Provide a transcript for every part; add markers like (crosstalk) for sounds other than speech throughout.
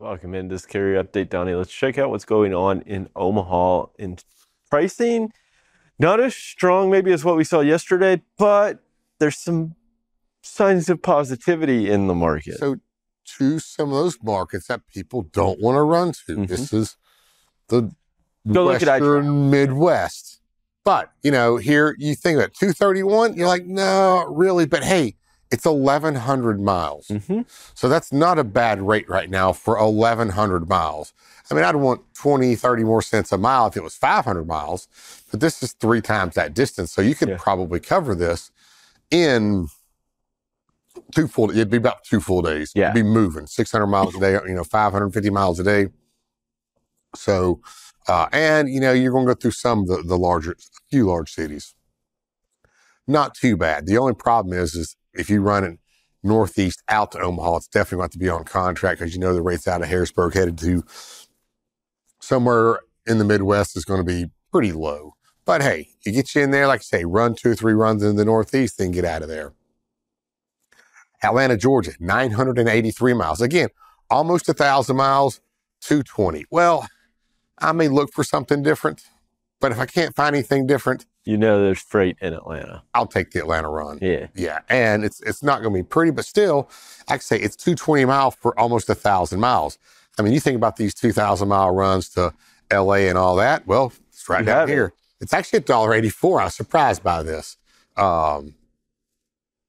Welcome in this carrier update, Donny. Let's check out what's going on in Omaha in pricing. Not as strong, maybe, as what we saw yesterday, but there's some signs of positivity in the market. So, to some of those markets that people don't want to run to, Mhm. this is the Go Western Midwest. But, you know, here you think about 231, you're like, no, really. But hey, it's 1,100 miles. Mhm. So that's not a bad rate right now for 1,100 miles. I mean, I'd want 20, 30 more cents a mile if it was 500 miles, but this is three times that distance. So you could Yeah. probably cover this in two full, it'd be about two full days. Yeah. You'd be moving 600 miles a day, you know, 550 miles a day. So, uh, and, you know, you're going to go through some of the, the larger, few large cities. Not too bad. The only problem is, is if you run it northeast out to Omaha, it's definitely going to be on contract because you know the rates out of Harrisburg headed to somewhere in the Midwest is going to be pretty low. But hey, you get you in there, like I say, run two or three runs in the Northeast, then get out of there. Atlanta, Georgia, 983 miles. Again, almost a thousand miles, 220. Well, I may look for something different, but if I can't find anything different, You know there's freight in Atlanta. I'll take the Atlanta run. Yeah. Yeah, and it's it's not going to be pretty, but still, I can say it's 220 miles for almost a thousand miles. I mean, you think about these 2,000 mile runs to LA and all that. Well, it's right You down have it. here. It's actually $1.84. I was surprised by this. Um,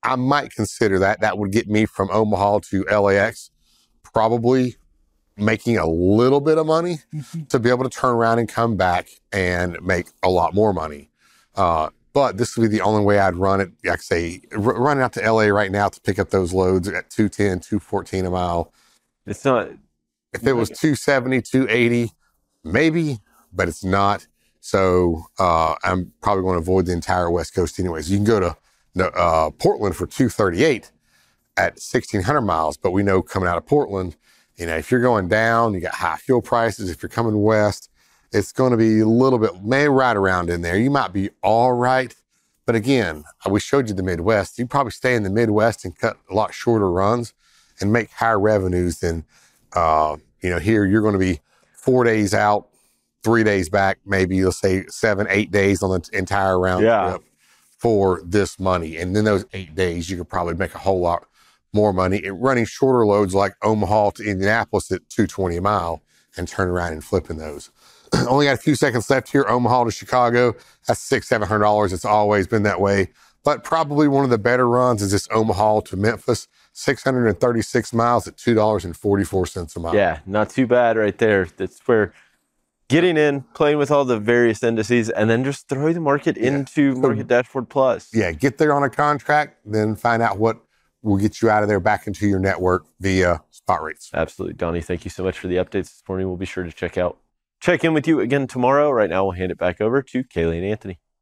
I might consider that. That would get me from Omaha to LAX, probably making a little bit of money to be able to turn around and come back and make a lot more money. Uh, but this would be the only way I'd run it. Like I say, r- running out to LA right now to pick up those loads at 210, 214 a mile. It's not If it was 270, 280, maybe, but it's not. So uh, I'm probably going to avoid the entire West Coast anyways. You can go to uh, Portland for 238 at 1600 miles, but we know coming out of Portland, you know, if you're going down, you got high fuel prices. If you're coming west, it's going to be a little bit, may right around in there. You might be all right. But again, we showed you the Midwest. You probably stay in the Midwest and cut a lot shorter runs and make higher revenues than, uh, you know, here you're going to be four days out, three days back, maybe let's say seven, eight days on the entire round Yeah. trip for this money. And then those eight days, you could probably make a whole lot more money and running shorter loads like Omaha to Indianapolis at 220 a mile and turn around and flipping those. (clears throat) Only got a few seconds left here. Omaha to Chicago. That's six, seven hundred dollars. It's always been that way. But probably one of the better runs is this Omaha to Memphis, 636 miles at $2.44 a mile. yeah, not too bad right there. That's where getting in, playing with all the various indices, and then just throw the market into Market Dashboard Plus. yeah, get there on a contract, then find out what will get you out of there back into your network via spot rates. Absolutely. Donny, thank you so much for the updates this morning. We'll be sure to check out, check in with you again tomorrow. Right now, we'll hand it back over to Kaylee and Anthony.